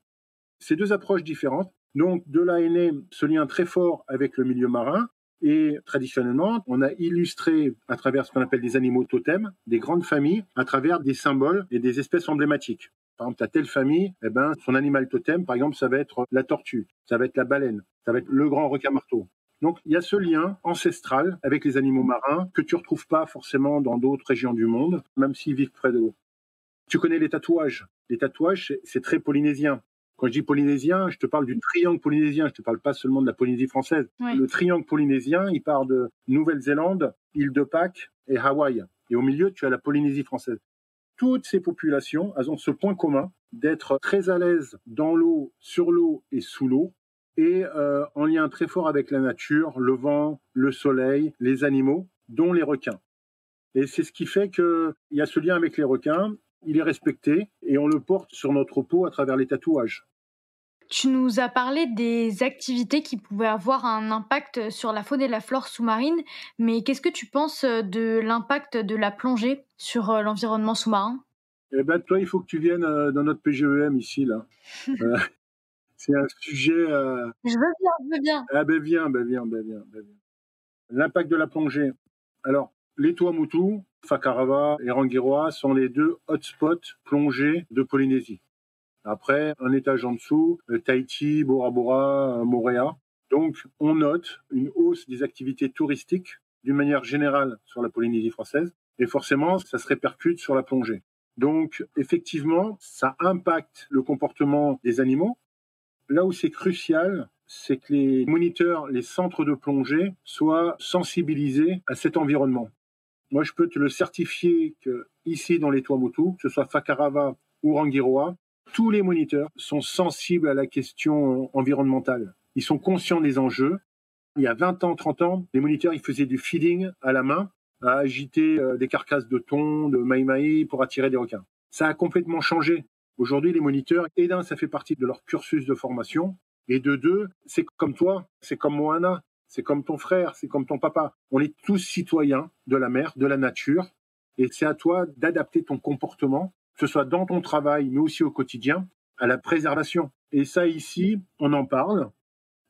C'est deux approches différentes. Donc, de là est né ce lien très fort avec le milieu marin. Et traditionnellement, on a illustré à travers ce qu'on appelle des animaux totems, des grandes familles, à travers des symboles et des espèces emblématiques. Par exemple, tu as telle famille, eh ben, son animal totem, par exemple, ça va être la tortue, ça va être la baleine, ça va être le grand requin-marteau. Donc, il y a ce lien ancestral avec les animaux marins que tu retrouves pas forcément dans d'autres régions du monde, même s'ils vivent près de l'eau. Tu connais les tatouages. Les tatouages, c'est très polynésien. Quand je dis polynésien, je te parle du triangle polynésien, je te parle pas seulement de la Polynésie française. Le triangle polynésien, il part de Nouvelle-Zélande, île de Pâques et Hawaï. Et au milieu, tu as la Polynésie française toutes ces populations, ont ce point commun d'être très à l'aise dans l'eau, sur l'eau et sous l'eau. et euh, en lien très fort avec la nature, le vent, le soleil, les animaux, dont les requins. Et c'est ce qui fait qu'il y a ce lien avec les requins, il est respecté et on le porte sur notre peau à travers les tatouages. Tu nous as parlé des activités qui pouvaient avoir un impact sur la faune et la flore sous-marine, mais qu'est-ce que tu penses de l'impact de la plongée sur euh, l'environnement sous-marin? Eh ben, toi, il faut que tu viennes euh, dans notre PGEM ici, là. *laughs* Euh, c'est un sujet. Je veux bien, je veux bien. Ah ben viens, ben viens, ben viens, ben viens. L'impact de la plongée. Alors, les Tuamutu, Fakarava et Rangiroa sont les deux hotspots plongés de Polynésie. Après, un étage en dessous, euh, Tahiti, Bora Bora, euh, Moréa. Donc, on note une hausse des activités touristiques d'une manière générale sur la Polynésie française. Et forcément, ça se répercute sur la plongée. Donc, effectivement, ça impacte le comportement des animaux. Là où c'est crucial, c'est que les moniteurs, les centres de plongée soient sensibilisés à cet environnement. Moi, je peux te le certifier que ici, dans les Tuamotu, que ce soit Fakarava ou Rangiroa, tous les moniteurs sont sensibles à la question environnementale. Ils sont conscients des enjeux. Il y a 20 ans, 30 ans, les moniteurs, ils faisaient du feeding à la main, à agiter euh, des carcasses de thon, de maï pour attirer des requins. Ça a complètement changé. Aujourd'hui, les moniteurs, et d'un, ça fait partie de leur cursus de formation, et de deux, c'est comme toi, c'est comme Moana, c'est comme ton frère, c'est comme ton papa. On est tous citoyens de la mer, de la nature, et c'est à toi d'adapter ton comportement que ce soit dans ton travail, mais aussi au quotidien, à la préservation. Et ça, ici, on en parle.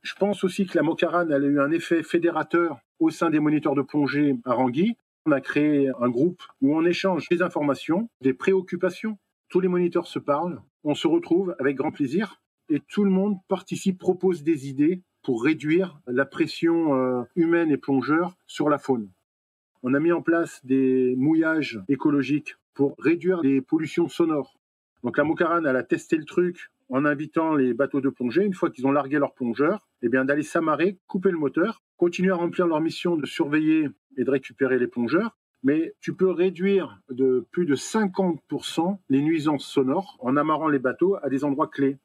Je pense aussi que la Mocarane a eu un effet fédérateur au sein des moniteurs de plongée à Rangui. On a créé un groupe où on échange des informations, des préoccupations. Tous les moniteurs se parlent, on se retrouve avec grand plaisir et tout le monde participe, propose des idées pour réduire la pression euh, humaine et plongeur sur la faune. On a mis en place des mouillages écologiques pour réduire les pollutions sonores. Donc la Mocarane, elle a testé le truc en invitant les bateaux de plongée, une fois qu'ils ont largué leur plongeur, eh bien d'aller s'amarrer, couper le moteur, continuer à remplir leur mission de surveiller et de récupérer les plongeurs. Mais tu peux réduire de plus de 50% les nuisances sonores en amarrant les bateaux à des endroits clés.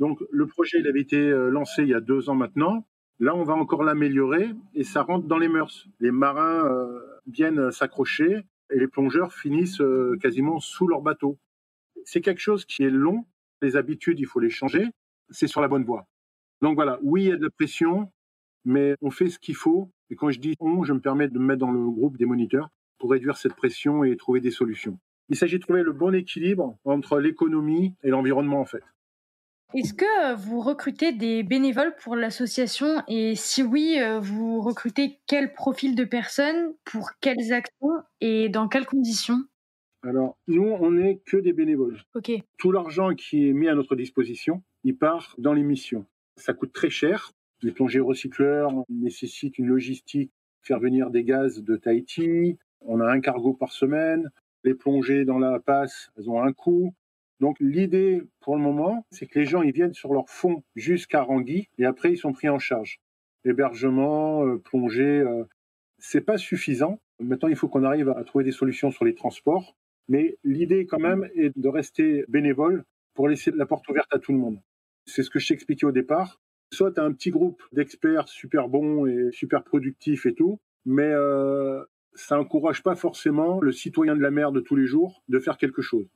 Donc le projet, il avait été euh, lancé il y a deux ans maintenant. Là, on va encore l'améliorer et ça rentre dans les mœurs. Les marins euh, viennent s'accrocher et les plongeurs finissent euh, quasiment sous leur bateau. C'est quelque chose qui est long, les habitudes, il faut les changer, c'est sur la bonne voie. Donc voilà, oui, il y a de la pression, mais on fait ce qu'il faut. Et quand je dis on, je me permets de me mettre dans le groupe des moniteurs pour réduire cette pression et trouver des solutions. Il s'agit de trouver le bon équilibre entre l'économie et l'environnement, en fait. Est-ce que euh, vous recrutez des bénévoles pour l'association? Et si oui, euh, vous recrutez quel profil de personnes, pour quelles actions et dans quelles conditions? Alors, nous, on n'est que des bénévoles. Ok. Tout l'argent qui est mis à notre disposition, il part dans les missions. Ça coûte très cher. Les plongées recycleurs nécessitent une logistique, faire venir des gaz de Tahiti. On a un cargo par semaine. Les plongées dans la passe, elles ont un coût. Donc l'idée pour le moment, c'est que les gens ils viennent sur leur fond jusqu'à Rangui et après ils sont pris en charge. Hébergement, euh, plongée, euh, c'est pas suffisant. Maintenant il faut qu'on arrive à trouver des solutions sur les transports, mais l'idée quand même est de rester bénévole pour laisser la porte ouverte à tout le monde. C'est ce que je t'expliquais au départ. Soit tu un petit groupe d'experts super bons et super productifs et tout, mais euh, ça n'encourage pas forcément le citoyen de la mer de tous les jours de faire quelque chose.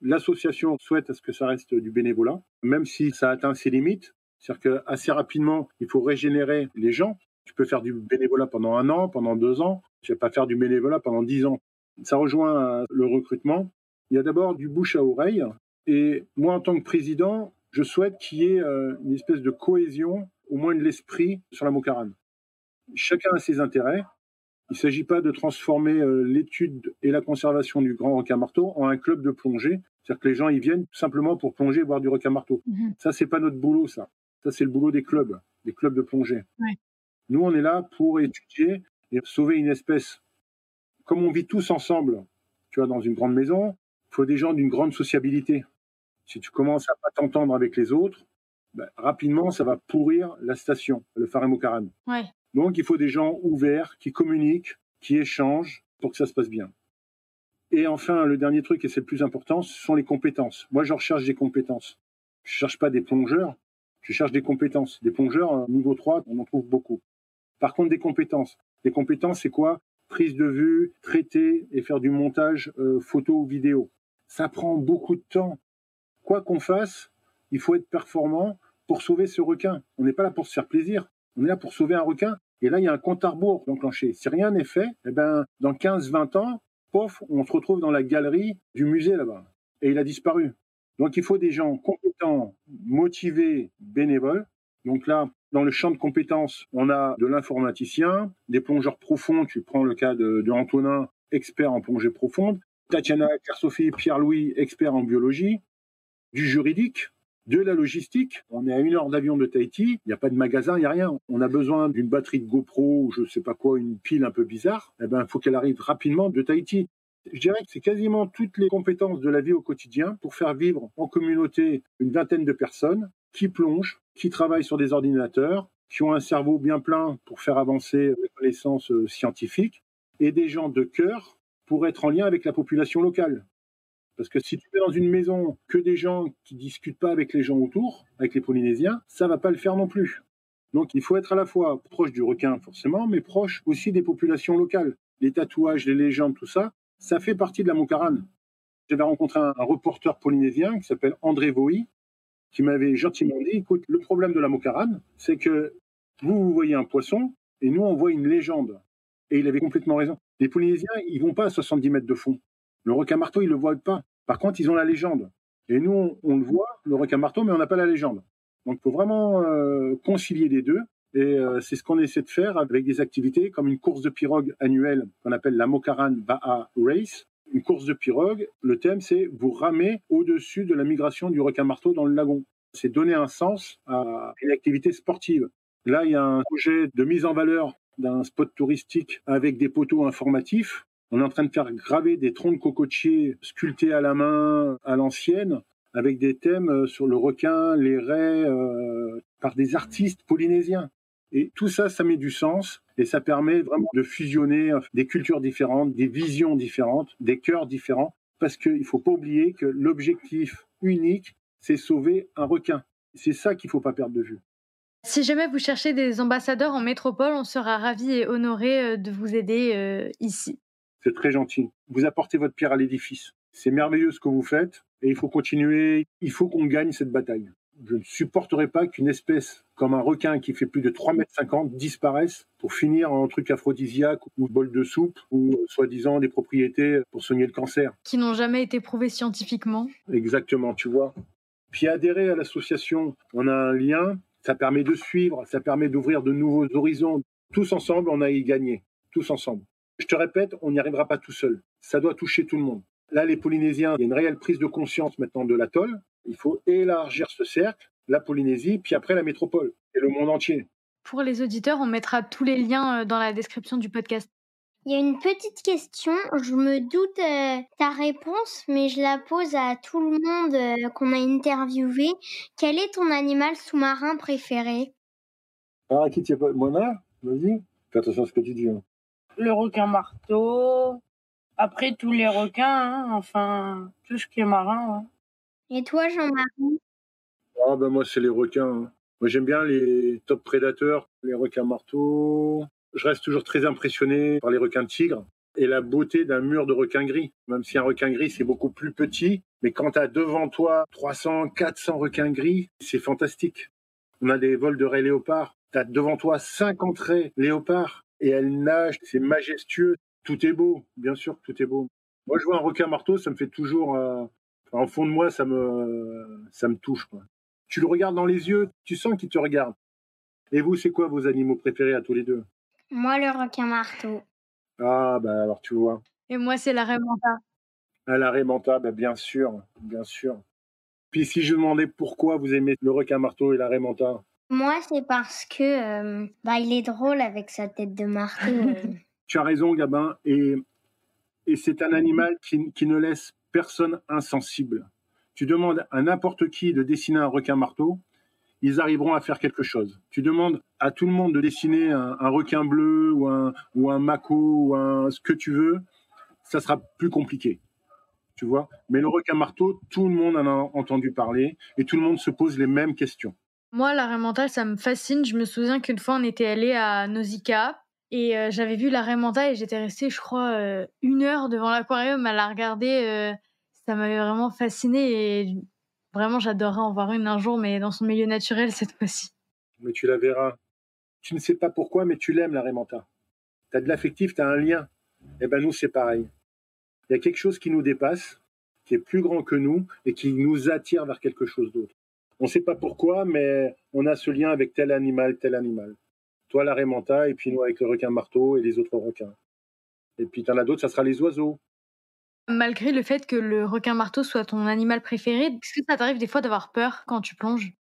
L'association souhaite à ce que ça reste du bénévolat, même si ça atteint ses limites. C'est-à-dire qu'assez rapidement, il faut régénérer les gens. Tu peux faire du bénévolat pendant un an, pendant deux ans. Tu vas pas faire du bénévolat pendant dix ans. Ça rejoint euh, le recrutement. Il y a d'abord du bouche à oreille. Et moi, en tant que président, je souhaite qu'il y ait euh, une espèce de cohésion, au moins de l'esprit, sur la Mocarane. Chacun a ses intérêts. Il ne s'agit pas de transformer euh, l'étude et la conservation du grand requin-marteau en un club de plongée. C'est-à-dire que les gens ils viennent tout simplement pour plonger et voir du requin-marteau. Ça, mhm. Ça, c'est pas notre boulot, ça. Ça, c'est le boulot des clubs, des clubs de plongée. Nous, on est là pour étudier et sauver une espèce. Comme on vit tous ensemble, tu vois, dans une grande maison, il faut des gens d'une grande sociabilité. Si tu commences à pas t'entendre avec les autres, ben, rapidement, ça va pourrir la station, le Phare Ouais. Donc il faut des gens ouverts, qui communiquent, qui échangent pour que ça se passe bien. Et enfin, le dernier truc, et c'est le plus important, ce sont les compétences. Moi, je recherche des compétences. Je ne cherche pas des plongeurs, Je cherche des compétences. Des plongeurs, euh, niveau 3, on en trouve beaucoup. Par contre, des compétences. Des compétences, c'est quoi? Prise de vue, traiter et faire du montage euh, photo ou vidéo. Ça prend beaucoup de temps. Quoi qu'on fasse, il faut être performant pour sauver ce requin. On n'est pas là pour se faire plaisir. On est là pour sauver un requin. Et là, il y a un compte à rebours enclenché. Si rien n'est fait, eh ben, dans 15-20 ans, pof, on se retrouve dans la galerie du musée là-bas. Et il a disparu. Donc il faut des gens compétents, motivés, bénévoles. Donc là, dans le champ de compétences, on a de l'informaticien, des plongeurs profonds. Tu prends le cas de, Antonin, expert en plongée profonde. Tatiana, Claire-Sophie, Pierre-Louis, expert en biologie. Du juridique, de la logistique. On est à une heure d'avion de Tahiti, il n'y a pas de magasin, il n'y a rien. On a besoin d'une batterie de GoPro ou je ne sais pas quoi, une pile un peu bizarre. Eh ben, il faut qu'elle arrive rapidement de Tahiti. Je dirais que c'est quasiment toutes les compétences de la vie au quotidien pour faire vivre en communauté une vingtaine de personnes qui plongent, qui travaillent sur des ordinateurs, qui ont un cerveau bien plein pour faire avancer les connaissances euh, scientifiques, et des gens de cœur pour être en lien avec la population locale. Parce que si tu es dans une maison que des gens qui discutent pas avec les gens autour, avec les Polynésiens, ça va pas le faire non plus. Donc il faut être à la fois proche du requin forcément, mais proche aussi des populations locales. Les tatouages, les légendes, tout ça, ça fait partie de la Moncarane. J'avais rencontré un, reporter polynésien qui s'appelle André Voy, qui m'avait gentiment dit, écoute, le problème de la Moncarane, c'est que vous, vous voyez un poisson, et nous, on voit une légende. Et il avait complètement raison. Les Polynésiens, ils vont pas à 70 mètres de fond. Le requin marteau, ils le voient pas. Par contre, ils ont la légende. Et nous, on, le voit, le requin marteau, mais on n'a pas la légende. Donc, il faut vraiment euh, concilier les deux. Et euh, c'est ce qu'on essaie de faire avec des activités comme une course de pirogue annuelle qu'on appelle la Mokaran Ba'a Race. Une course de pirogue, le thème c'est vous ramer au-dessus de la migration du requin marteau dans le lagon. C'est donner un sens à une activité sportive. Là, il y a un projet de mise en valeur d'un spot touristique avec des poteaux informatifs on est en train de faire graver des troncs de cocotiers sculptés à la main à l'ancienne, avec des thèmes euh, sur le requin, les raies, euh, par des artistes polynésiens. Et tout ça, ça met du sens et ça permet vraiment de fusionner euh, des cultures différentes, des visions différentes, des cœurs différents, parce qu'il ne faut pas oublier que l'objectif unique, c'est sauver un requin. C'est ça qu'il ne faut pas perdre de vue. Si jamais vous cherchez des ambassadeurs en métropole, on sera ravis et honorés de vous aider ici. C'est très gentil. Vous apportez votre pierre à l'édifice. C'est merveilleux ce que vous faites et il faut continuer. Il faut qu'on gagne cette bataille. Je ne supporterai pas qu'une espèce comme un requin qui fait plus de 3,50 mètres disparaisse pour finir en truc aphrodisiaque ou bol de soupe ou euh, soi-disant des propriétés pour soigner le cancer. Qui n'ont jamais été prouvées scientifiquement. Exactement, tu vois. Puis adhérer à l'association, on a un lien, ça permet de suivre, ça permet d'ouvrir de nouveaux horizons. Tous ensemble, on a y gagné. Tous ensemble. Je te répète, on n'y arrivera pas tout seul. Ça doit toucher tout le monde. Là, les Polynésiens, il y a une réelle prise de conscience maintenant de l'atoll. Il faut élargir ce cercle, la Polynésie, puis après la métropole et le monde entier. Pour les auditeurs, on mettra tous les liens euh, dans la description du podcast. Il y a une petite question, je me doute euh, ta réponse, mais je la pose à tout le monde euh, qu'on a interviewé. Quel est ton animal sous-marin préféré? Ah, qui pas? Mona Vas-y, fais attention à ce que tu dis. Hein le requin marteau. Après, tous les requins, hein, enfin, tout ce qui est marin. Et toi, Jean-Marie? Ah, ben moi, c'est les requins. Hein. Moi, j'aime bien les top prédateurs, les requins marteaux. Je reste toujours très impressionné par les requins tigres et la beauté d'un mur de requins gris. Même si un requin gris, c'est beaucoup plus petit, mais quand tu as devant toi 300, 400 requins gris, c'est fantastique. On a des vols de raies léopards. Tu as devant toi 50 raies léopards et elle nage, c'est majestueux. Tout est beau, bien sûr, tout est beau. Moi, je vois un requin marteau, ça me fait toujours, euh, en fond de moi, ça me, ça me touche. Quoi. Tu le regardes dans les yeux, tu sens qu'il te regarde. Et vous, c'est quoi vos animaux préférés à tous les deux? Moi, le requin marteau. Ah, bah alors tu vois. Et moi, c'est la manta. Ah, la manta, bah, bien sûr, bien sûr. Puis si je demandais pourquoi vous aimez le requin marteau et la manta moi, c'est parce que euh, bah, il est drôle avec sa tête de marteau. *laughs* Euh. tu as raison, Gabin. Et, et c'est un animal qui, qui, ne laisse personne insensible. Tu demandes à n'importe qui de dessiner un requin marteau, ils arriveront à faire quelque chose. Tu demandes à tout le monde de dessiner un, un requin bleu ou un, ou un mako ou un, ce que tu veux, ça sera plus compliqué. Tu vois? Mais le requin marteau, tout le monde en a entendu parler et tout le monde se pose les mêmes questions. Moi, l'arrêt mental, ça me fascine. Je me souviens qu'une fois, on était allé à Nausicaa et euh, j'avais vu l'arrêt mental et j'étais restée, je crois, euh, une heure devant l'aquarium à la regarder. Euh, ça m'avait vraiment fascinée et vraiment, j'adorerais en voir une un jour, mais dans son milieu naturel cette fois-ci. Mais tu la verras. Tu ne sais pas pourquoi, mais tu l'aimes, l'arrêt mental. Tu as de l'affectif, tu as un lien. Eh ben nous, c'est pareil. Il y a quelque chose qui nous dépasse, qui est plus grand que nous et qui nous attire vers quelque chose d'autre. On ne sait pas pourquoi, mais on a ce lien avec tel animal, tel animal. Toi, la manta, et puis nous avec le requin marteau et les autres requins. Et puis, tu en as d'autres, ça sera les oiseaux. Malgré le fait que le requin marteau soit ton animal préféré, est-ce que ça t'arrive des fois d'avoir peur quand tu plonges?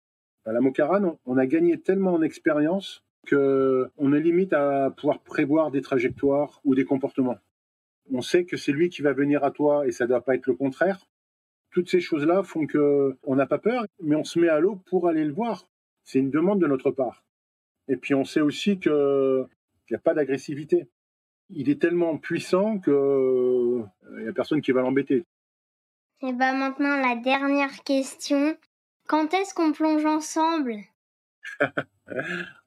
À la Mocarane, on a gagné tellement en expérience qu'on est limite à pouvoir prévoir des trajectoires ou des comportements. On sait que c'est lui qui va venir à toi et ça ne doit pas être le contraire. Toutes ces choses-là font que on n'a pas peur, mais on se met à l'eau pour aller le voir. C'est une demande de notre part. Et puis on sait aussi qu'il n'y a pas d'agressivité. Il est tellement puissant qu'il n'y a personne qui va l'embêter. Et bien maintenant la dernière question. Quand est-ce qu'on plonge ensemble? *laughs*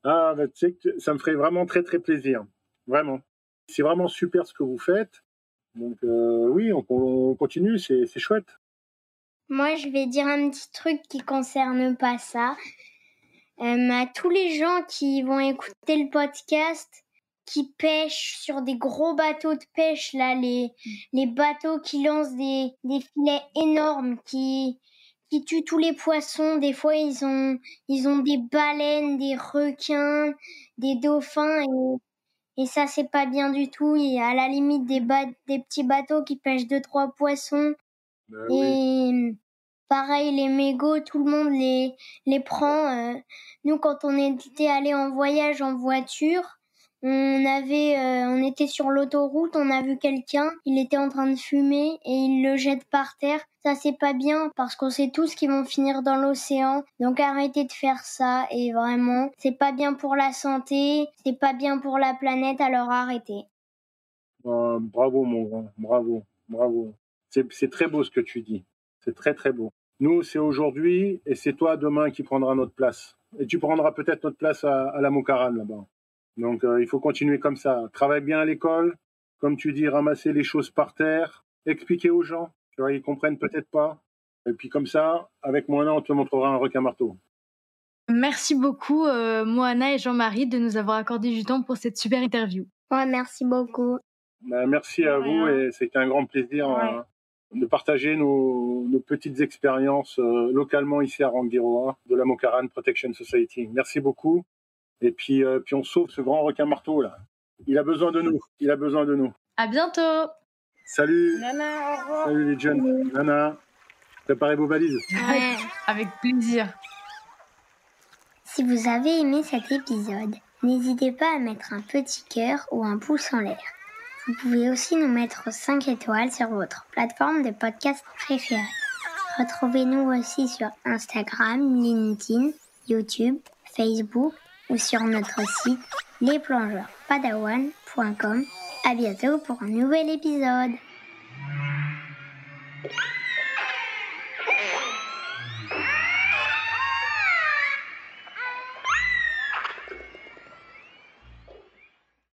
Ah, bah, tu sais que ça me ferait vraiment très très plaisir. Vraiment. C'est vraiment super ce que vous faites. Donc euh, oui, on, continue, c'est chouette. Moi, je vais dire un petit truc qui concerne pas ça. Euh, à tous les gens qui vont écouter le podcast, qui pêchent sur des gros bateaux de pêche, là, les, les bateaux qui lancent des, des filets énormes, qui, qui tuent tous les poissons. Des fois, ils ont, ils ont des baleines, des requins, des dauphins. Et, et ça, c'est pas bien du tout. Et à la limite, des, des petits bateaux qui pêchent deux, trois poissons. Ben et pareil, les mégots, tout le monde les, les prend. Euh. nous, quand on était allé en voyage en voiture, on avait, euh, on était sur l'autoroute, on a vu quelqu'un, il était en train de fumer et il le jette par terre. Ça c'est pas bien parce qu'on sait tous qu'ils vont finir dans l'océan. Donc arrêtez de faire ça et vraiment, c'est pas bien pour la santé, c'est pas bien pour la planète, alors arrêtez. Ah, bravo mon grand, bravo, bravo. C'est très beau ce que tu dis. C'est très très beau. Nous, c'est aujourd'hui et c'est toi demain qui prendras notre place. Et tu prendras peut-être notre place à, à la Mocarane là-bas. Donc euh, il faut continuer comme ça. Travaille bien à l'école, comme tu dis, ramasser les choses par terre, expliquer aux gens. Tu vois, ils comprennent peut-être pas. Et puis comme ça, avec Moana, on te montrera un requin marteau. Merci beaucoup, euh, Moana et Jean-Marie, de nous avoir accordé du temps pour cette super interview. Ouais, merci beaucoup. Ben, merci à vous et c'était un grand plaisir euh, de partager nos, petites expériences localement ici à Rangiroa de la Mokaran Protection Society. Merci beaucoup et puis, euh, puis on sauve ce grand requin marteau là. Il a besoin de nous. Il a besoin de nous. À bientôt. Salut. Nana, au revoir. Salut les jeunes. Nana, préparez vos valises. Ouais, avec plaisir. Si vous avez aimé cet épisode, n'hésitez pas à mettre un petit cœur ou un pouce en l'air. Vous pouvez aussi nous mettre 5 étoiles sur votre plateforme de podcast préférée. Retrouvez-nous aussi sur Instagram, LinkedIn, YouTube, Facebook ou sur notre site lesplongeurspadawan.com. À bientôt pour un nouvel épisode.